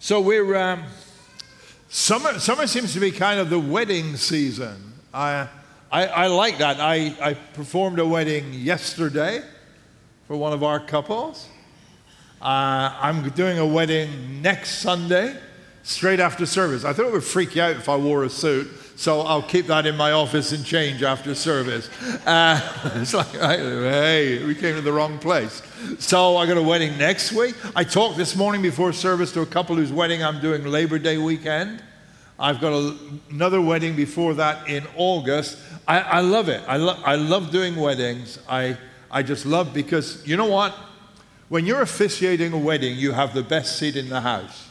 So we're um, summer. Summer seems to be kind of the wedding season. I, I, I like that. I, I performed a wedding yesterday for one of our couples. Uh, I'm doing a wedding next Sunday, straight after service. I thought it would freak you out if I wore a suit, so I'll keep that in my office and change after service. Uh, it's like, hey, we came to the wrong place. So I got a wedding next week. I talked this morning before service to a couple whose wedding I'm doing Labor Day weekend. I've got a, another wedding before that in August. I, I love it. I, lo- I love doing weddings. I, I just love because you know what? When you're officiating a wedding, you have the best seat in the house.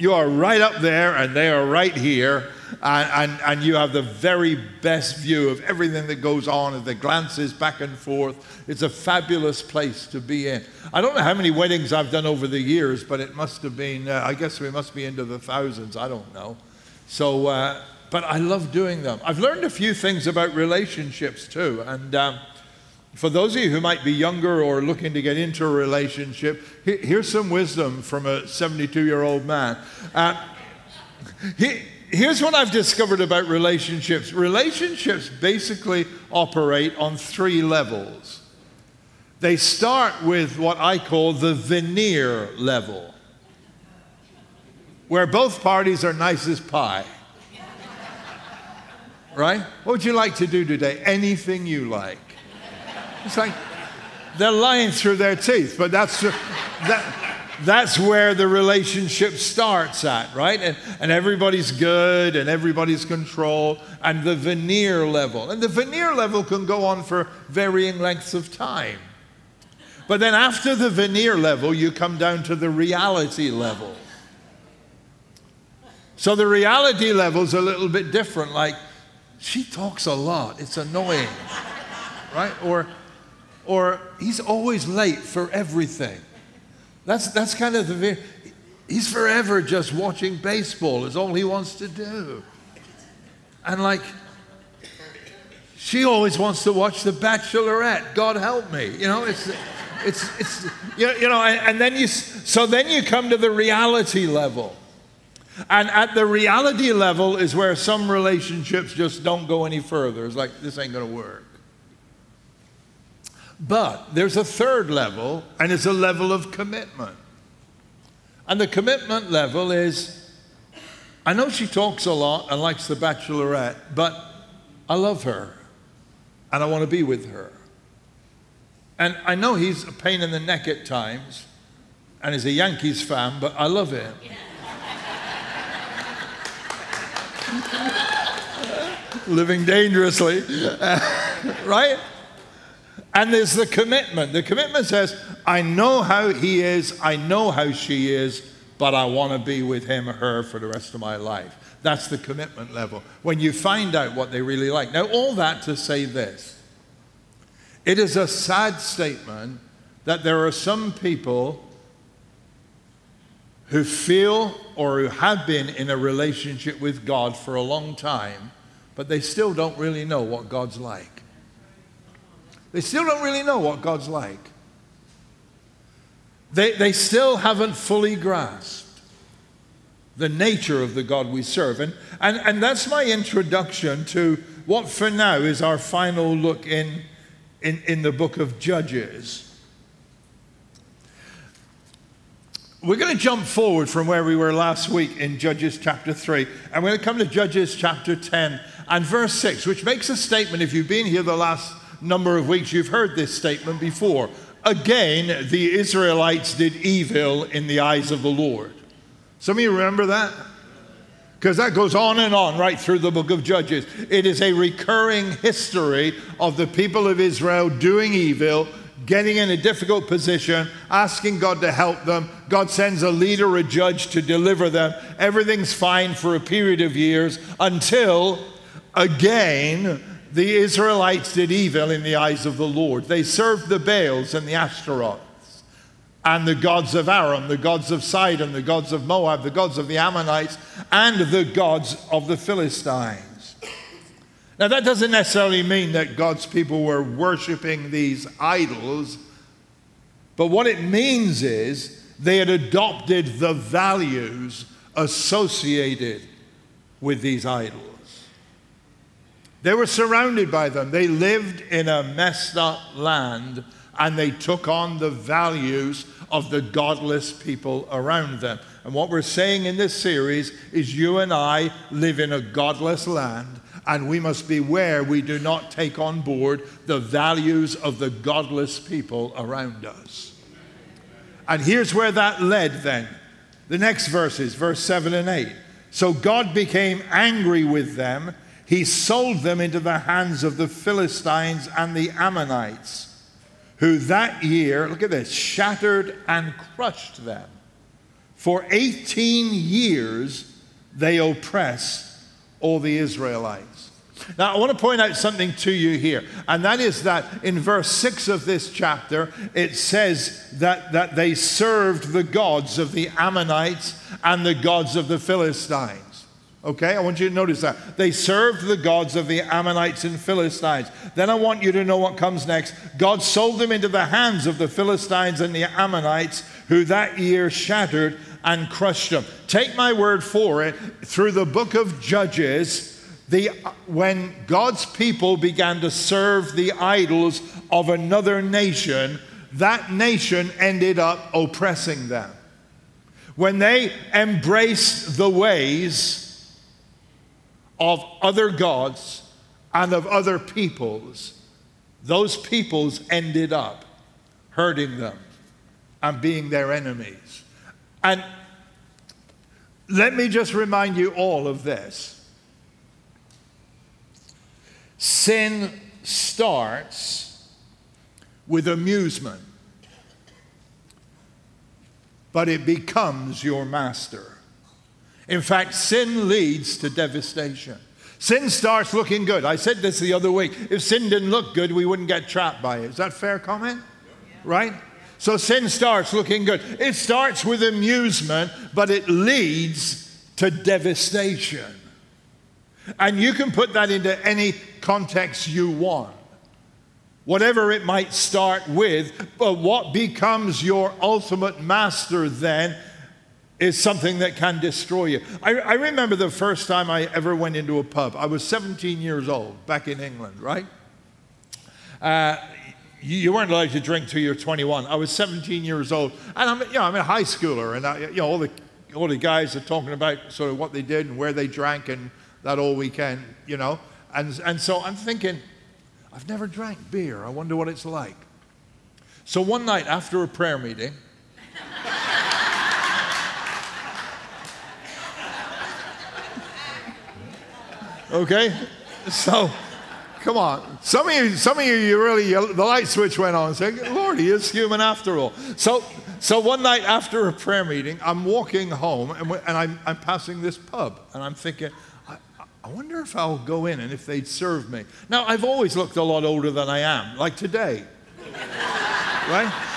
You are right up there, and they are right here, and, and, and you have the very best view of everything that goes on and the glances back and forth. It's a fabulous place to be in. I don't know how many weddings I've done over the years, but it must have been, uh, I guess we must be into the thousands. I don't know. So, uh, but I love doing them. I've learned a few things about relationships too, and. Um, for those of you who might be younger or looking to get into a relationship, here's some wisdom from a 72 year old man. Uh, here's what I've discovered about relationships relationships basically operate on three levels. They start with what I call the veneer level, where both parties are nice as pie. Right? What would you like to do today? Anything you like. It's like they're lying through their teeth, but that's, that, that's where the relationship starts at, right? And, and everybody's good and everybody's controlled, and the veneer level. And the veneer level can go on for varying lengths of time. But then after the veneer level, you come down to the reality level. So the reality level is a little bit different. Like, she talks a lot, it's annoying, right? Or, or he's always late for everything. That's, that's kind of the. He's forever just watching baseball, is all he wants to do. And like, she always wants to watch The Bachelorette. God help me. You know, it's, it's, it's you know, and, and then you, so then you come to the reality level. And at the reality level is where some relationships just don't go any further. It's like, this ain't going to work. But there's a third level, and it's a level of commitment. And the commitment level is I know she talks a lot and likes The Bachelorette, but I love her and I want to be with her. And I know he's a pain in the neck at times and he's a Yankees fan, but I love him. Living dangerously, right? And there's the commitment. The commitment says, I know how he is, I know how she is, but I want to be with him or her for the rest of my life. That's the commitment level. When you find out what they really like. Now, all that to say this it is a sad statement that there are some people who feel or who have been in a relationship with God for a long time, but they still don't really know what God's like. They still don't really know what God's like. They, they still haven't fully grasped the nature of the God we serve. And, and, and that's my introduction to what, for now, is our final look in, in, in the book of Judges. We're going to jump forward from where we were last week in Judges chapter 3, and we're going to come to Judges chapter 10 and verse 6, which makes a statement. If you've been here the last number of weeks, you've heard this statement before. Again, the Israelites did evil in the eyes of the Lord. Some of you remember that? Because that goes on and on right through the book of Judges. It is a recurring history of the people of Israel doing evil, getting in a difficult position, asking God to help them. God sends a leader, a judge to deliver them. Everything's fine for a period of years until, again, the Israelites did evil in the eyes of the Lord. They served the Baals and the Ashtaroths and the gods of Aram, the gods of Sidon, the gods of Moab, the gods of the Ammonites, and the gods of the Philistines. Now, that doesn't necessarily mean that God's people were worshiping these idols, but what it means is They had adopted the values associated with these idols. They were surrounded by them. They lived in a messed up land and they took on the values of the godless people around them. And what we're saying in this series is you and I live in a godless land and we must beware we do not take on board the values of the godless people around us. And here's where that led then. The next verses, verse 7 and 8. So God became angry with them. He sold them into the hands of the Philistines and the Ammonites, who that year, look at this, shattered and crushed them. For 18 years they oppressed all the Israelites. Now, I want to point out something to you here, and that is that in verse 6 of this chapter, it says that, that they served the gods of the Ammonites and the gods of the Philistines. Okay, I want you to notice that. They served the gods of the Ammonites and Philistines. Then I want you to know what comes next. God sold them into the hands of the Philistines and the Ammonites, who that year shattered and crushed them. Take my word for it, through the book of Judges, the, when God's people began to serve the idols of another nation, that nation ended up oppressing them. When they embraced the ways of other gods and of other peoples, those peoples ended up hurting them and being their enemies. And let me just remind you all of this. Sin starts with amusement, but it becomes your master. In fact, sin leads to devastation. Sin starts looking good. I said this the other week. If sin didn't look good, we wouldn't get trapped by it. Is that fair comment? Right? So sin starts looking good. It starts with amusement, but it leads to devastation. And you can put that into any context you want, whatever it might start with. But what becomes your ultimate master then is something that can destroy you. I, I, remember the first time I ever went into a pub. I was 17 years old back in England, right? Uh, you, you, weren't allowed to drink till you're 21. I was 17 years old, and I'm, you know, I'm a high schooler, and I, you know, all the all the guys are talking about sort of what they did and where they drank and that all weekend, you know. And, and so I'm thinking, I've never drank beer. I wonder what it's like. So one night after a prayer meeting, okay, so come on. Some of you, some of you, you really, you, the light switch went on. Saying, Lord, he is human after all. So, so one night after a prayer meeting, I'm walking home and, and I'm, I'm passing this pub, and I'm thinking, I wonder if I'll go in and if they'd serve me. Now, I've always looked a lot older than I am, like today. right?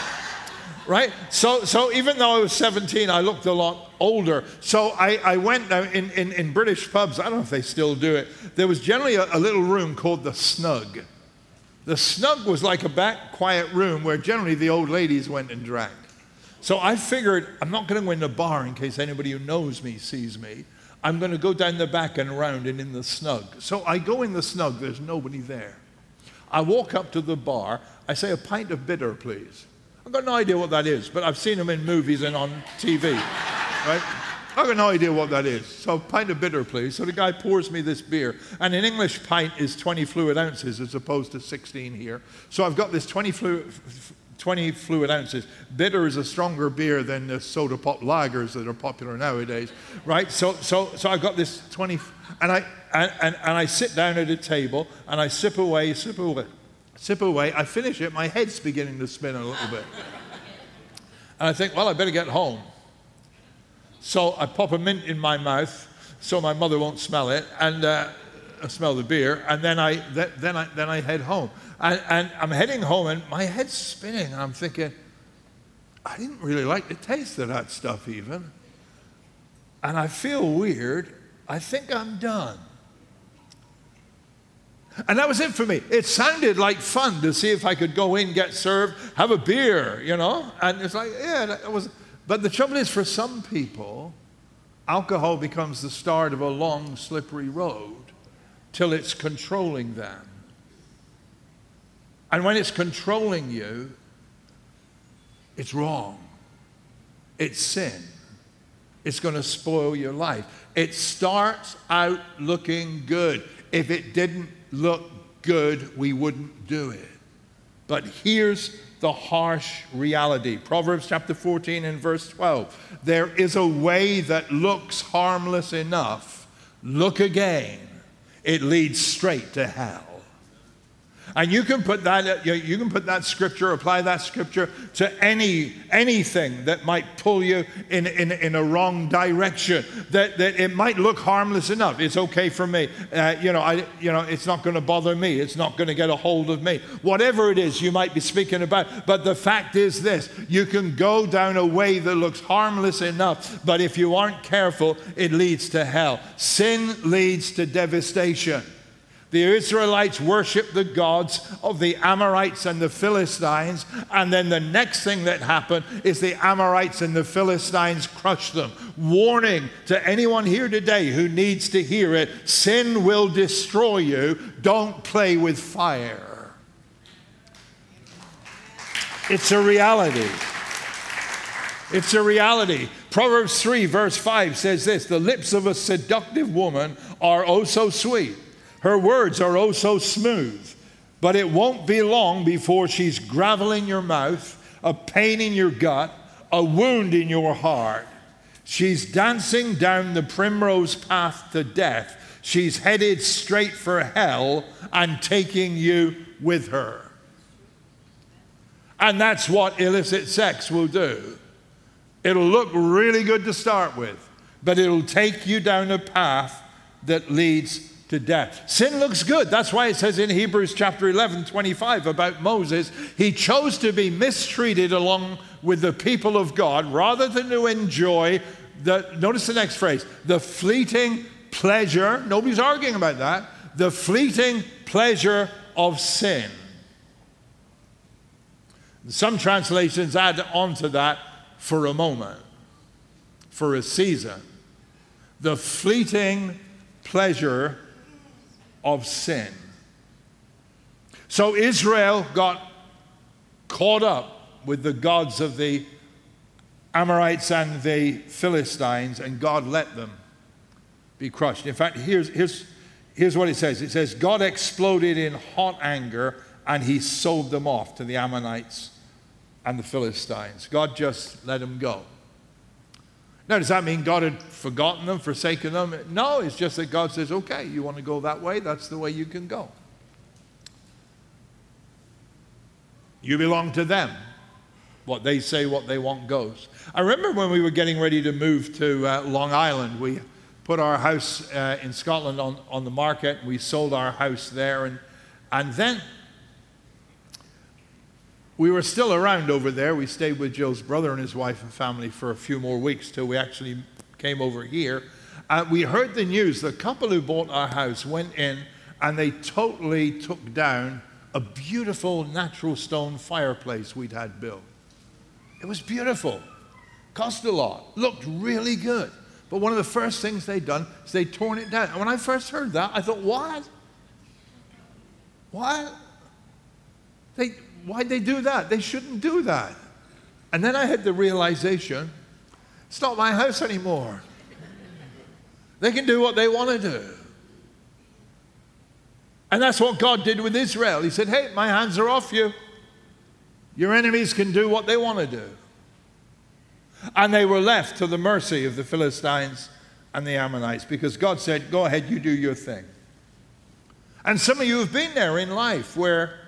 Right? So, so even though I was 17, I looked a lot older. So I, I went uh, in, in, in British pubs, I don't know if they still do it, there was generally a, a little room called the snug. The snug was like a back quiet room where generally the old ladies went and drank. So I figured I'm not going to go in the bar in case anybody who knows me sees me. I'm going to go down the back and around and in the snug. So I go in the snug, there's nobody there. I walk up to the bar, I say, a pint of bitter, please. I've got no idea what that is, but I've seen them in movies and on TV, right? I've got no idea what that is. So, pint of bitter, please. So the guy pours me this beer. And an English pint is 20 fluid ounces as opposed to 16 here. So I've got this 20 fluid, 20 fluid ounces. Bitter is a stronger beer than the soda pop lagers that are popular nowadays, right? So, so, so I've got this 20, and I, and, and, and I sit down at a table and I sip away, sip away, sip away. I finish it, my head's beginning to spin a little bit. And I think, well, I better get home. So I pop a mint in my mouth so my mother won't smell it, and uh, smell the beer, and then I, th- then I, then I head home. And, and I'm heading home, and my head's spinning, and I'm thinking, I didn't really like the taste of that stuff, even. And I feel weird. I think I'm done. And that was it for me. It sounded like fun to see if I could go in, get served, have a beer, you know? And it's like, yeah, it was, But the trouble is, for some people, alcohol becomes the start of a long, slippery road till it's controlling them. And when it's controlling you, it's wrong. It's sin. It's going to spoil your life. It starts out looking good. If it didn't look good, we wouldn't do it. But here's the harsh reality Proverbs chapter 14 and verse 12. There is a way that looks harmless enough. Look again, it leads straight to hell. And you can put that, you can put that scripture, apply that scripture to any, anything that might pull you in, in, in a wrong direction. That, that it might look harmless enough. It's okay for me. Uh, you, know, I, you know, it's not going to bother me. It's not going to get a hold of me. Whatever it is you might be speaking about. But the fact is this you can go down a way that looks harmless enough, but if you aren't careful, it leads to hell. Sin leads to devastation. The Israelites worshiped the gods of the Amorites and the Philistines, and then the next thing that happened is the Amorites and the Philistines crushed them. Warning to anyone here today who needs to hear it sin will destroy you. Don't play with fire. It's a reality. It's a reality. Proverbs 3, verse 5 says this The lips of a seductive woman are oh so sweet. Her words are oh so smooth, but it won't be long before she's gravel in your mouth, a pain in your gut, a wound in your heart. She's dancing down the primrose path to death. She's headed straight for hell and taking you with her. And that's what illicit sex will do. It'll look really good to start with, but it'll take you down a path that leads to death. Sin looks good. That's why it says in Hebrews chapter 11, 25 about Moses, he chose to be mistreated along with the people of God rather than to enjoy the, notice the next phrase, the fleeting pleasure, nobody's arguing about that, the fleeting pleasure of sin. Some translations add on to that for a moment, for a season. The fleeting pleasure of sin. So Israel got caught up with the gods of the Amorites and the Philistines, and God let them be crushed. In fact, here's, here's, here's what it says it says, God exploded in hot anger and he sold them off to the Ammonites and the Philistines. God just let them go. Now, does that mean God had forgotten them, forsaken them? No, it's just that God says, okay, you want to go that way? That's the way you can go. You belong to them. What they say, what they want goes. I remember when we were getting ready to move to uh, Long Island, we put our house uh, in Scotland on, on the market. We sold our house there. And, and then we were still around over there. We stayed with Joe's brother and his wife and family for a few more weeks till we actually came over here. Uh, we heard the news the couple who bought our house went in and they totally took down a beautiful natural stone fireplace we'd had built. It was beautiful, cost a lot, looked really good. But one of the first things they'd done is they'd torn it down. And when I first heard that, I thought, what? What? They, why'd they do that? They shouldn't do that. And then I had the realization it's not my house anymore. They can do what they want to do. And that's what God did with Israel. He said, Hey, my hands are off you. Your enemies can do what they want to do. And they were left to the mercy of the Philistines and the Ammonites because God said, Go ahead, you do your thing. And some of you have been there in life where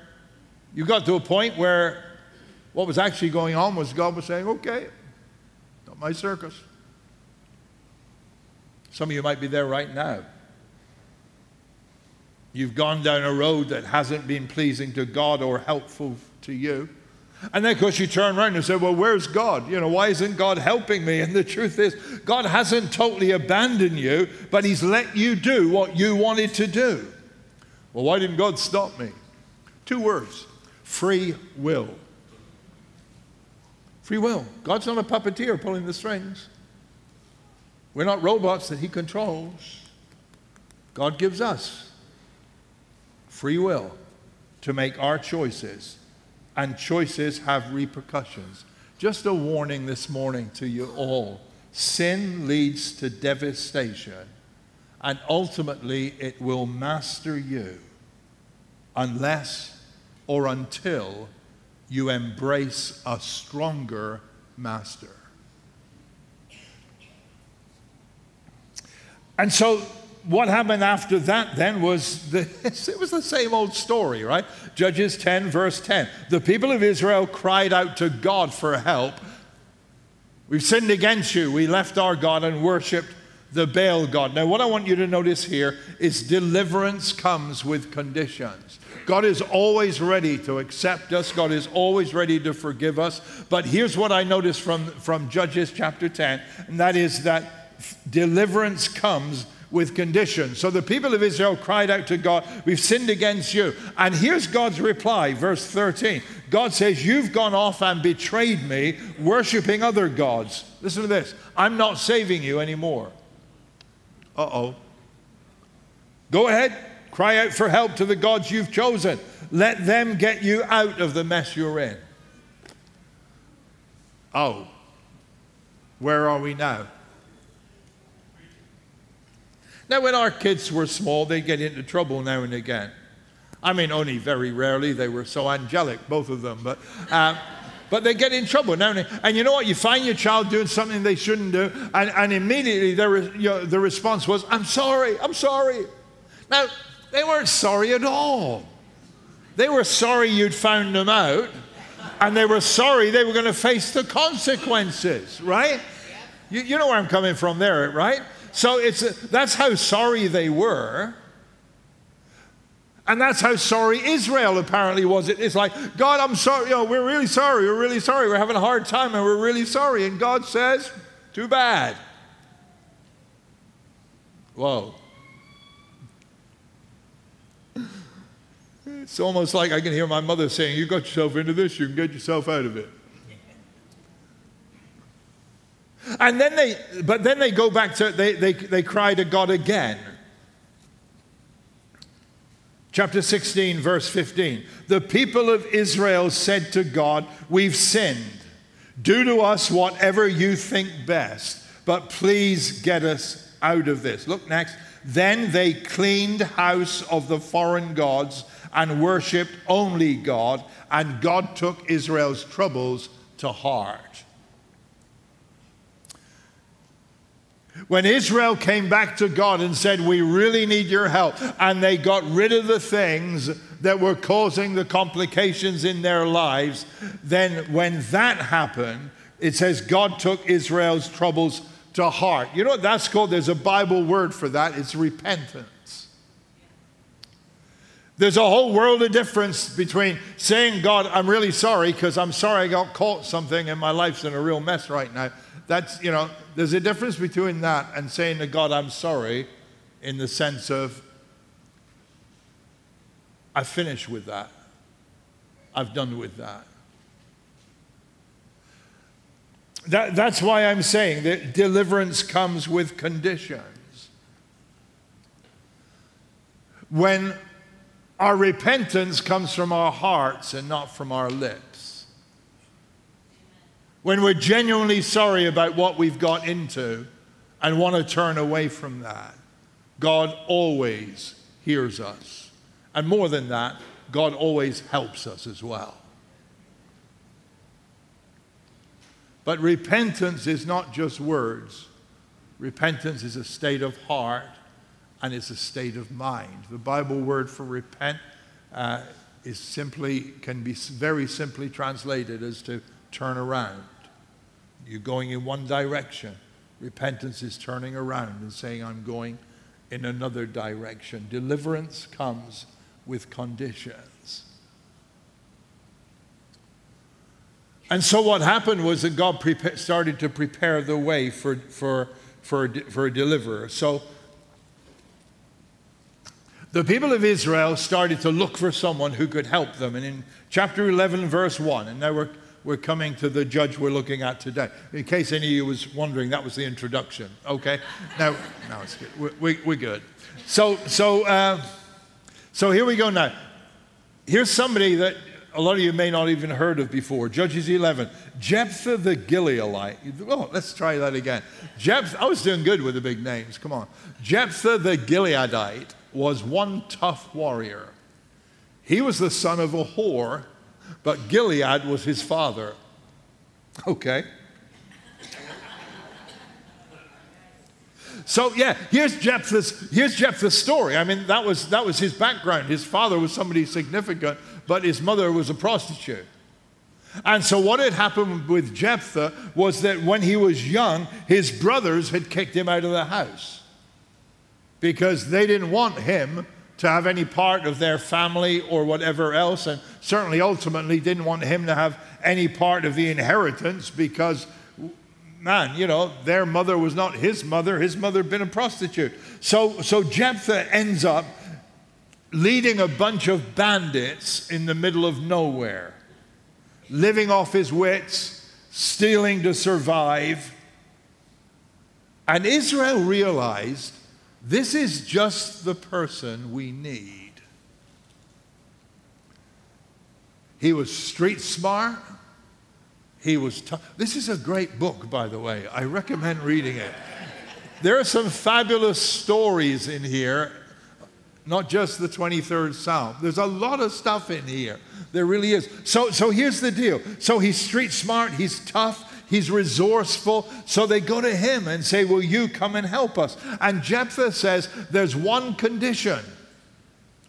you got to a point where what was actually going on was God was saying, okay, not my circus. Some of you might be there right now. You've gone down a road that hasn't been pleasing to God or helpful to you. And then, of course, you turn around and say, Well, where's God? You know, why isn't God helping me? And the truth is, God hasn't totally abandoned you, but He's let you do what you wanted to do. Well, why didn't God stop me? Two words free will. Free will. God's not a puppeteer pulling the strings. We're not robots that He controls. God gives us free will to make our choices, and choices have repercussions. Just a warning this morning to you all sin leads to devastation, and ultimately it will master you unless or until you embrace a stronger master. And so what happened after that then was the, it was the same old story, right? Judges 10, verse 10. The people of Israel cried out to God for help. We've sinned against you. We left our God and worshiped the Baal God. Now, what I want you to notice here is deliverance comes with conditions. God is always ready to accept us, God is always ready to forgive us. But here's what I noticed from, from Judges chapter 10, and that is that deliverance comes with conditions. So the people of Israel cried out to God, We've sinned against you. And here's God's reply, verse 13. God says, You've gone off and betrayed me, worshiping other gods. Listen to this I'm not saving you anymore. Uh oh. Go ahead, cry out for help to the gods you've chosen. Let them get you out of the mess you're in. Oh, where are we now? Now, when our kids were small, they'd get into trouble now and again. I mean, only very rarely. They were so angelic, both of them. But, uh, but they get in trouble now and you know what? You find your child doing something they shouldn't do, and, and immediately their, you know, the response was, I'm sorry, I'm sorry. Now, they weren't sorry at all. They were sorry you'd found them out, and they were sorry they were going to face the consequences, right? You, you know where I'm coming from there, right? So it's, that's how sorry they were. And that's how sorry Israel apparently was. It's like, God, I'm sorry. You know, we're really sorry. We're really sorry. We're having a hard time and we're really sorry. And God says, too bad. Whoa. It's almost like I can hear my mother saying, You got yourself into this, you can get yourself out of it. And then they, but then they go back to, they, they, they cry to God again. Chapter 16, verse 15. The people of Israel said to God, We've sinned. Do to us whatever you think best, but please get us out of this. Look next. Then they cleaned house of the foreign gods and worshipped only God, and God took Israel's troubles to heart. When Israel came back to God and said, We really need your help, and they got rid of the things that were causing the complications in their lives, then when that happened, it says God took Israel's troubles to heart. You know what that's called? There's a Bible word for that it's repentance. There's a whole world of difference between saying, God, I'm really sorry because I'm sorry I got caught something and my life's in a real mess right now. That's, you know, there's a difference between that and saying to God, I'm sorry, in the sense of, I finished with that. I've done with that. that. That's why I'm saying that deliverance comes with conditions. When our repentance comes from our hearts and not from our lips when we're genuinely sorry about what we've got into and want to turn away from that, God always hears us. And more than that, God always helps us as well. But repentance is not just words. Repentance is a state of heart and it's a state of mind. The Bible word for repent uh, is simply, can be very simply translated as to turn around. You're going in one direction. Repentance is turning around and saying, I'm going in another direction. Deliverance comes with conditions. And so what happened was that God prepa- started to prepare the way for, for, for, for a deliverer. So the people of Israel started to look for someone who could help them. And in chapter 11, verse 1, and now we're we're coming to the judge we're looking at today. In case any of you was wondering, that was the introduction. Okay? now, now it's good. We're, we, we're good. So, so, uh, so here we go now. Here's somebody that a lot of you may not even heard of before. Judges 11. Jephthah the Gileadite. Oh, let's try that again. Jephthah, I was doing good with the big names. Come on. Jephthah the Gileadite was one tough warrior. He was the son of a whore, but Gilead was his father. Okay. So yeah, here's Jephthah's, here's Jephthah's story. I mean, that was, that was his background. His father was somebody significant, but his mother was a prostitute. And so what had happened with Jephthah was that when he was young, his brothers had kicked him out of the house because they didn't want him to have any part of their family or whatever else, and certainly ultimately didn't want him to have any part of the inheritance because, man, you know, their mother was not his mother, his mother had been a prostitute. So, so Jephthah ends up leading a bunch of bandits in the middle of nowhere, living off his wits, stealing to survive. And Israel realized this is just the person we need. He was street smart. He was tough. This is a great book, by the way. I recommend reading it. There are some fabulous stories in here, not just the 23rd Psalm. There's a lot of stuff in here. There really is. So, so here's the deal. So he's street smart, he's tough, He's resourceful. So they go to him and say, Will you come and help us? And Jephthah says, There's one condition.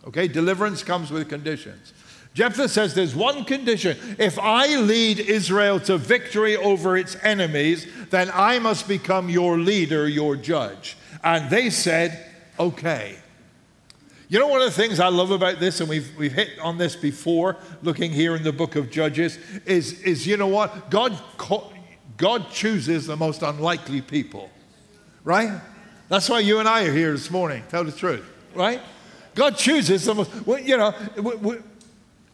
Okay, deliverance comes with conditions. Jephthah says there's one condition. If I lead Israel to victory over its enemies, then I must become your leader, your judge. And they said, okay. You know, one of the things I love about this, and we've, we've hit on this before, looking here in the book of Judges, is, is you know what? God, God chooses the most unlikely people, right? That's why you and I are here this morning, tell the truth, right? God chooses the most, well, you know, we, we,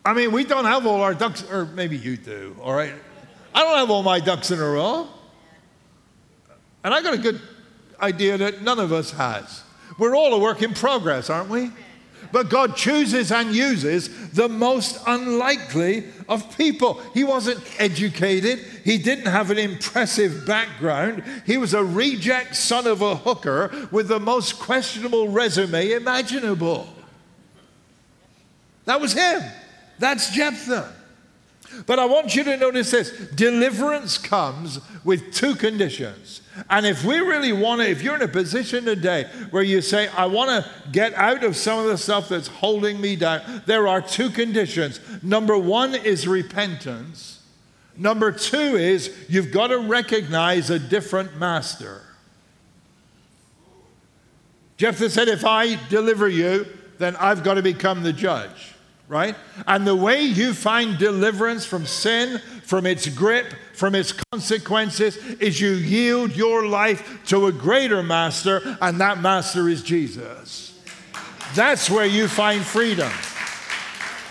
I mean, we don't have all our ducks, or maybe you do, all right? I don't have all my ducks in a row. And I got a good idea that none of us has. We're all a work in progress, aren't we? But God chooses and uses the most unlikely of people. He wasn't educated, he didn't have an impressive background. He was a reject son of a hooker with the most questionable resume imaginable. That was him. That's Jephthah. But I want you to notice this deliverance comes with two conditions. And if we really want to, if you're in a position today where you say, I want to get out of some of the stuff that's holding me down, there are two conditions. Number one is repentance. Number two is you've got to recognize a different master. Jephthah said, If I deliver you, then I've got to become the judge right? And the way you find deliverance from sin, from its grip, from its consequences, is you yield your life to a greater master, and that master is Jesus. That's where you find freedom.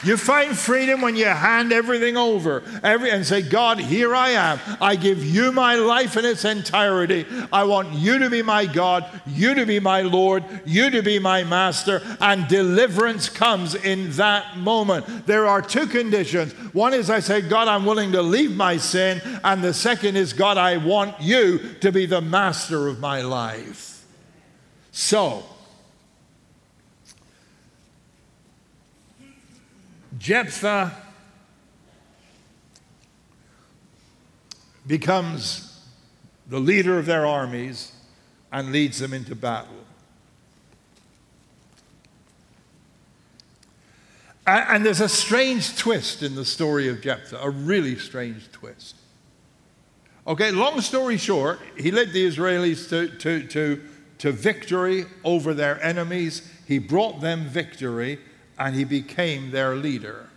You find freedom when you hand everything over every, and say, God, here I am. I give you my life in its entirety. I want you to be my God, you to be my Lord, you to be my master, and deliverance comes in that moment. There are two conditions. One is I say, God, I'm willing to leave my sin, and the second is, God, I want you to be the master of my life. So, Jephthah becomes the leader of their armies and leads them into battle. And there's a strange twist in the story of Jephthah, a really strange twist. Okay, long story short, he led the Israelis to, to, to, to victory over their enemies. He brought them victory and he became their leader.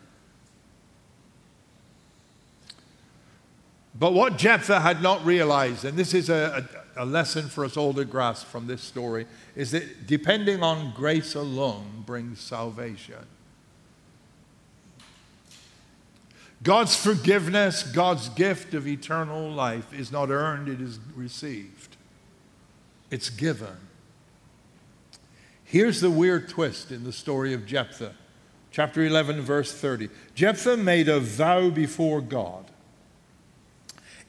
But what Jephthah had not realized, and this is a, a, a, lesson for us all to grasp from this story, is that depending on grace alone brings salvation. God's forgiveness, God's gift of eternal life is not earned, it is received. It's given. Here's the weird twist in the story of Jephthah. Chapter 11, verse 30. Jephthah made a vow before God.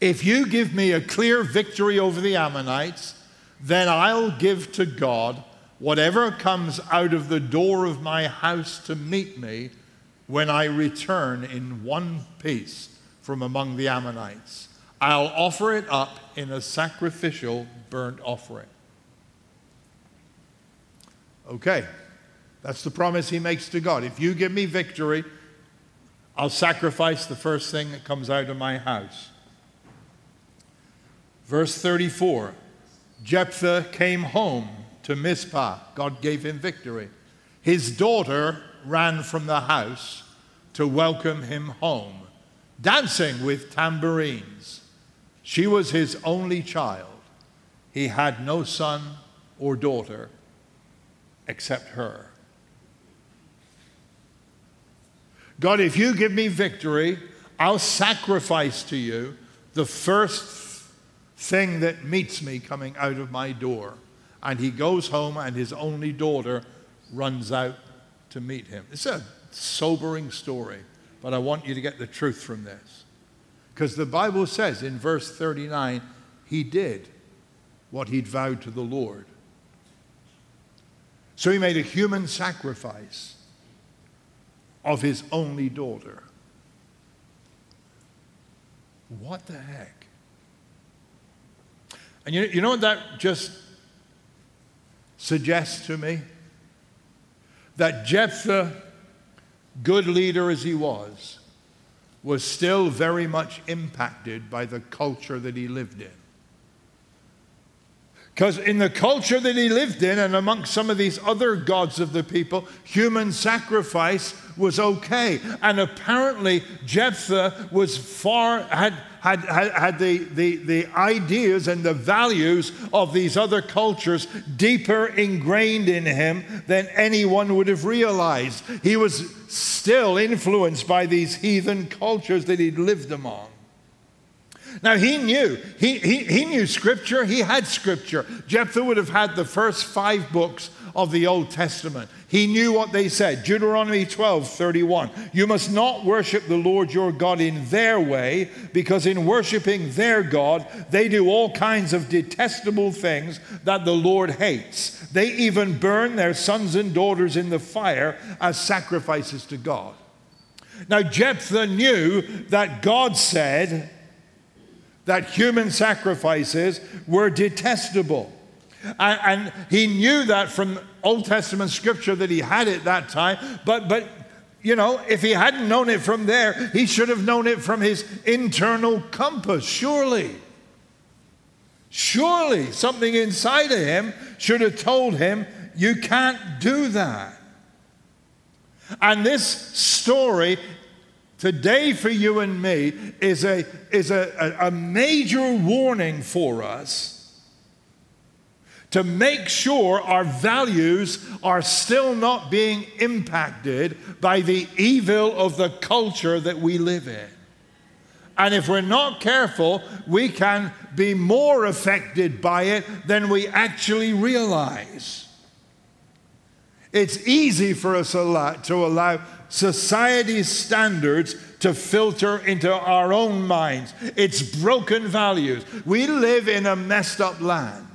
If you give me a clear victory over the Ammonites, then I'll give to God whatever comes out of the door of my house to meet me when I return in one piece from among the Ammonites. I'll offer it up in a sacrificial burnt offering. Okay, that's the promise he makes to God. If you give me victory, I'll sacrifice the first thing that comes out of my house. Verse 34 Jephthah came home to Mizpah. God gave him victory. His daughter ran from the house to welcome him home, dancing with tambourines. She was his only child. He had no son or daughter except her. God, if you give me victory, I'll sacrifice to you the first thing that meets me coming out of my door. And he goes home, and his only daughter runs out to meet him. It's a sobering story, but I want you to get the truth from this. Because the Bible says in verse 39, he did what he'd vowed to the Lord. So he made a human sacrifice of his only daughter. What the heck? And you, you know what that just suggests to me? That Jephthah, good leader as he was, was still very much impacted by the culture that he lived in. Because in the culture that he lived in, and amongst some of these other gods of the people, human sacrifice was okay. And apparently, Jephthah was far, had, had, had, had the, the, the ideas and the values of these other cultures deeper ingrained in him than anyone would have realized. He was still influenced by these heathen cultures that he'd lived among. Now he knew, he, he, he knew scripture, he had scripture. Jephthah would have had the first five books of the Old Testament. He knew what they said. Deuteronomy 12, 31. You must not worship the Lord your God in their way, because in worshiping their God, they do all kinds of detestable things that the Lord hates. They even burn their sons and daughters in the fire as sacrifices to God. Now, Jephthah knew that God said, that human sacrifices were detestable. And, and, he knew that from Old Testament scripture that he had it that time, but, but you know, if he hadn't known it from there, he should have known it from his internal compass, surely. Surely something inside of him should have told him, you can't do that. And this story today for you and me is a, is a, a, major warning for us to make sure our values are still not being impacted by the evil of the culture that we live in. And if we're not careful, we can be more affected by it than we actually realize. It's easy for us to allow society's standards to filter into our own minds. It's broken values. We live in a messed up land.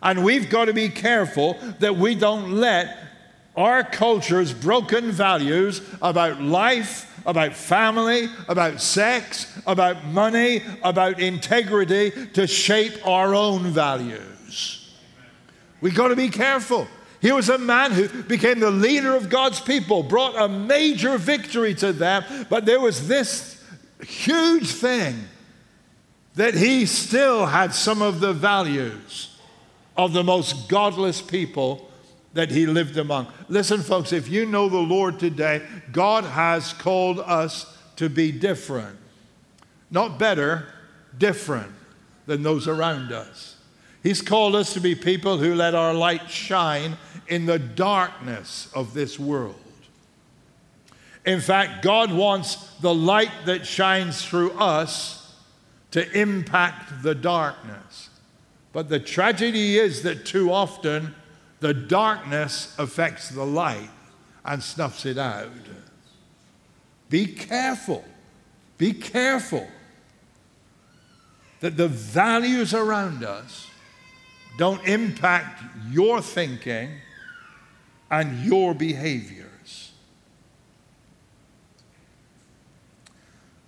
And we've got to be careful that we don't let our culture's broken values about life, about family, about sex, about money, about integrity to shape our own values. We've got to be careful. He was a man who became the leader of God's people, brought a major victory to them, but there was this huge thing that he still had some of the values of the most godless people that he lived among. Listen, folks, if you know the Lord today, God has called us to be different. Not better, different than those around us. He's called us to be people who let our light shine in the darkness of this world. In fact, God wants the light that shines through us to impact the darkness. But the tragedy is that too often the darkness affects the light and snuffs it out. Be careful. Be careful that the values around us don't impact your thinking and your behaviors.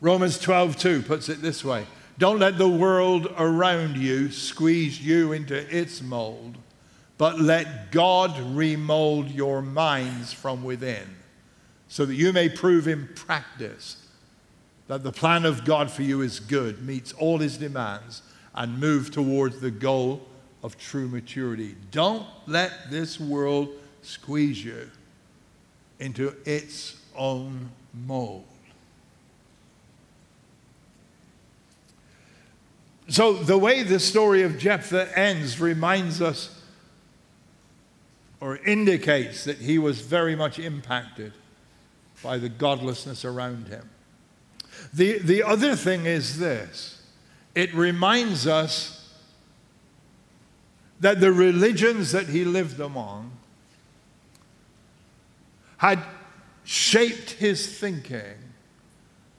Romans 12:2 puts it this way Don't let the world around you squeeze you into its mold, but let God remold your minds from within, so that you may prove in practice that the plan of God for you is good, meets all his demands, and move towards the goal of true maturity. Don't let this world squeeze you into its own mold. So, the way the story of Jephthah ends reminds us or indicates that he was very much impacted by the godlessness around him. The, the other thing is this it reminds us that the religions that he lived among had shaped his thinking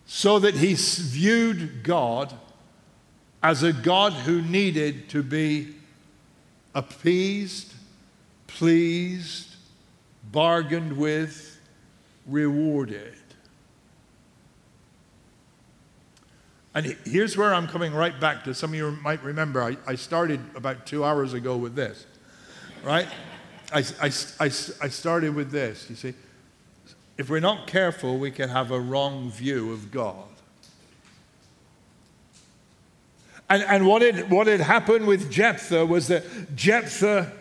so that he viewed God as a God who needed to be appeased, pleased, bargained with, rewarded. And here's where I'm coming right back to some of you might remember. I, I started about two hours ago with this, right? I, I, I, I started with this. You see, if we're not careful, we can have a wrong view of God. And, and what, had, what had happened with Jephthah was that Jephthah,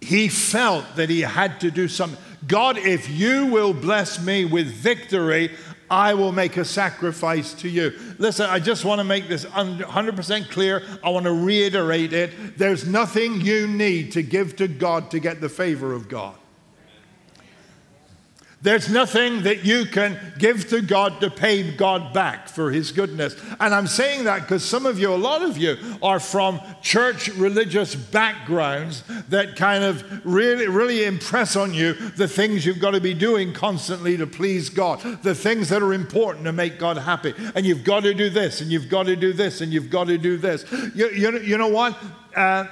he felt that he had to do something. God, if you will bless me with victory, I will make a sacrifice to you. Listen, I just want to make this 100% clear. I want to reiterate it. There's nothing you need to give to God to get the favor of God. There's nothing that you can give to God to pay God back for his goodness. And I'm saying that because some of you, a lot of you, are from church religious backgrounds that kind of really, really impress on you the things you've got to be doing constantly to please God, the things that are important to make God happy. And you've got to do this, and you've got to do this, and you've got to do this. You, you, you know what? Uh,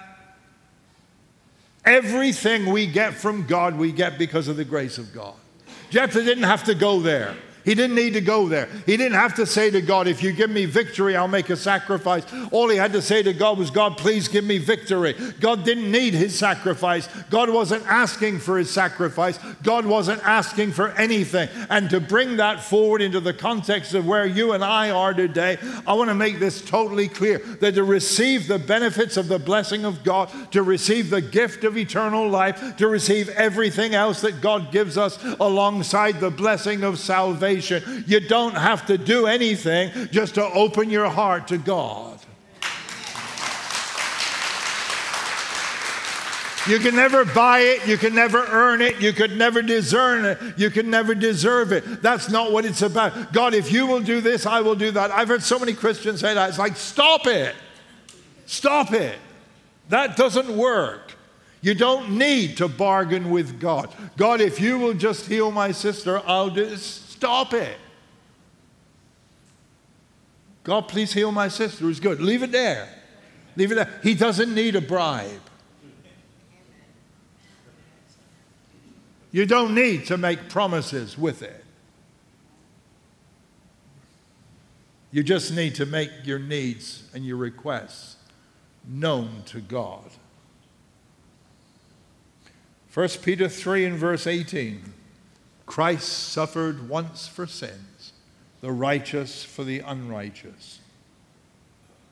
everything we get from God, we get because of the grace of God. Jephthah didn't have to go there. He didn't need to go there. He didn't have to say to God, If you give me victory, I'll make a sacrifice. All he had to say to God was, God, please give me victory. God didn't need his sacrifice. God wasn't asking for his sacrifice. God wasn't asking for anything. And to bring that forward into the context of where you and I are today, I want to make this totally clear that to receive the benefits of the blessing of God, to receive the gift of eternal life, to receive everything else that God gives us alongside the blessing of salvation You don't have to do anything just to open your heart to God. You can never buy it. You can never earn it. You could never discern it. You can never deserve it. That's not what it's about. God, if you will do this, I will do that. I've heard so many Christians say that. It's like, stop it. Stop it. That doesn't work. You don't need to bargain with God. God, if you will just heal my sister, I'll this. Stop it. God, please heal my sister who's good. Leave it there. Leave it there. He doesn't need a bribe. You don't need to make promises with it. You just need to make your needs and your requests known to God. 1 Peter 3 and verse 18. Christ suffered once for sins, the righteous for the unrighteous,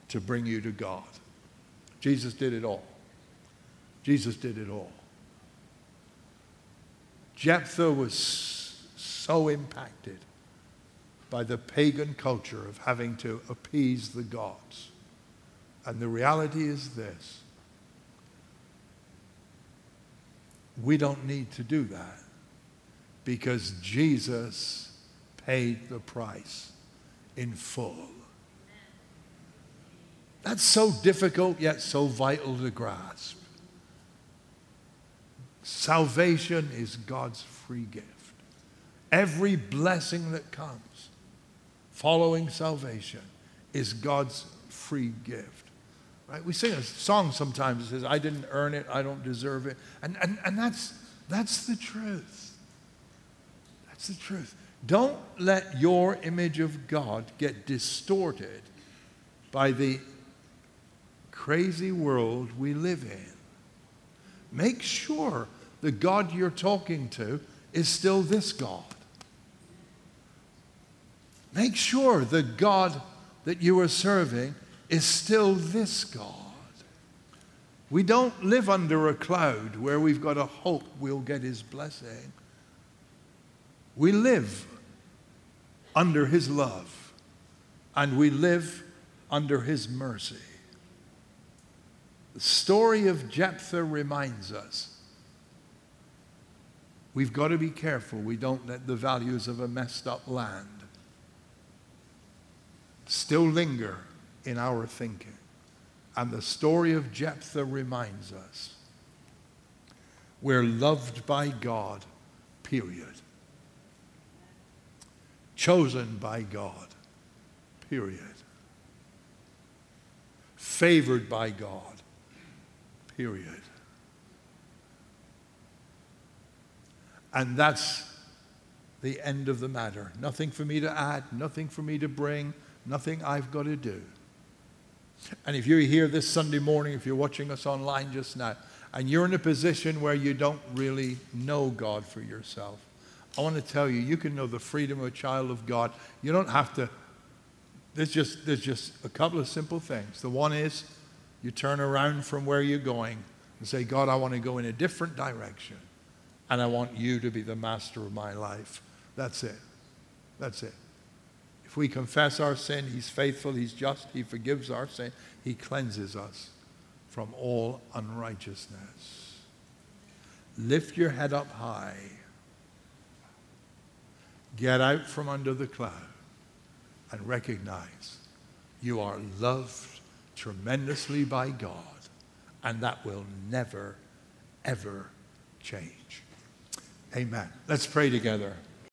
to bring you to God. Jesus did it all. Jesus did it all. Jephthah was so impacted by the pagan culture of having to appease the gods. And the reality is this We don't need to do that because Jesus paid the price in full. That's so difficult yet so vital to grasp. Salvation is God's free gift. Every blessing that comes following salvation is God's free gift. Right? We sing a song sometimes that says, I didn't earn it, I don't deserve it. And, and, and that's, that's the truth. That's the truth. Don't let your image of God get distorted by the crazy world we live in. Make sure the God you're talking to is still this God. Make sure the God that you are serving is still this God. We don't live under a cloud where we've got a hope we'll get his blessing. We live under his love and we live under his mercy. The story of Jephthah reminds us we've got to be careful we don't let the values of a messed up land still linger in our thinking. And the story of Jephthah reminds us we're loved by God, period. Chosen by God, period. Favored by God, period. And that's the end of the matter. Nothing for me to add, nothing for me to bring, nothing I've got to do. And if you're here this Sunday morning, if you're watching us online just now, and you're in a position where you don't really know God for yourself, I want to tell you, you can know the freedom of a child of God. You don't have to, there's just, there's just a couple of simple things. The one is you turn around from where you're going and say, God, I want to go in a different direction, and I want you to be the master of my life. That's it. That's it. If we confess our sin, He's faithful, He's just, He forgives our sin, He cleanses us from all unrighteousness. Lift your head up high. Get out from under the cloud and recognize you are loved tremendously by God, and that will never, ever change. Amen. Let's pray together.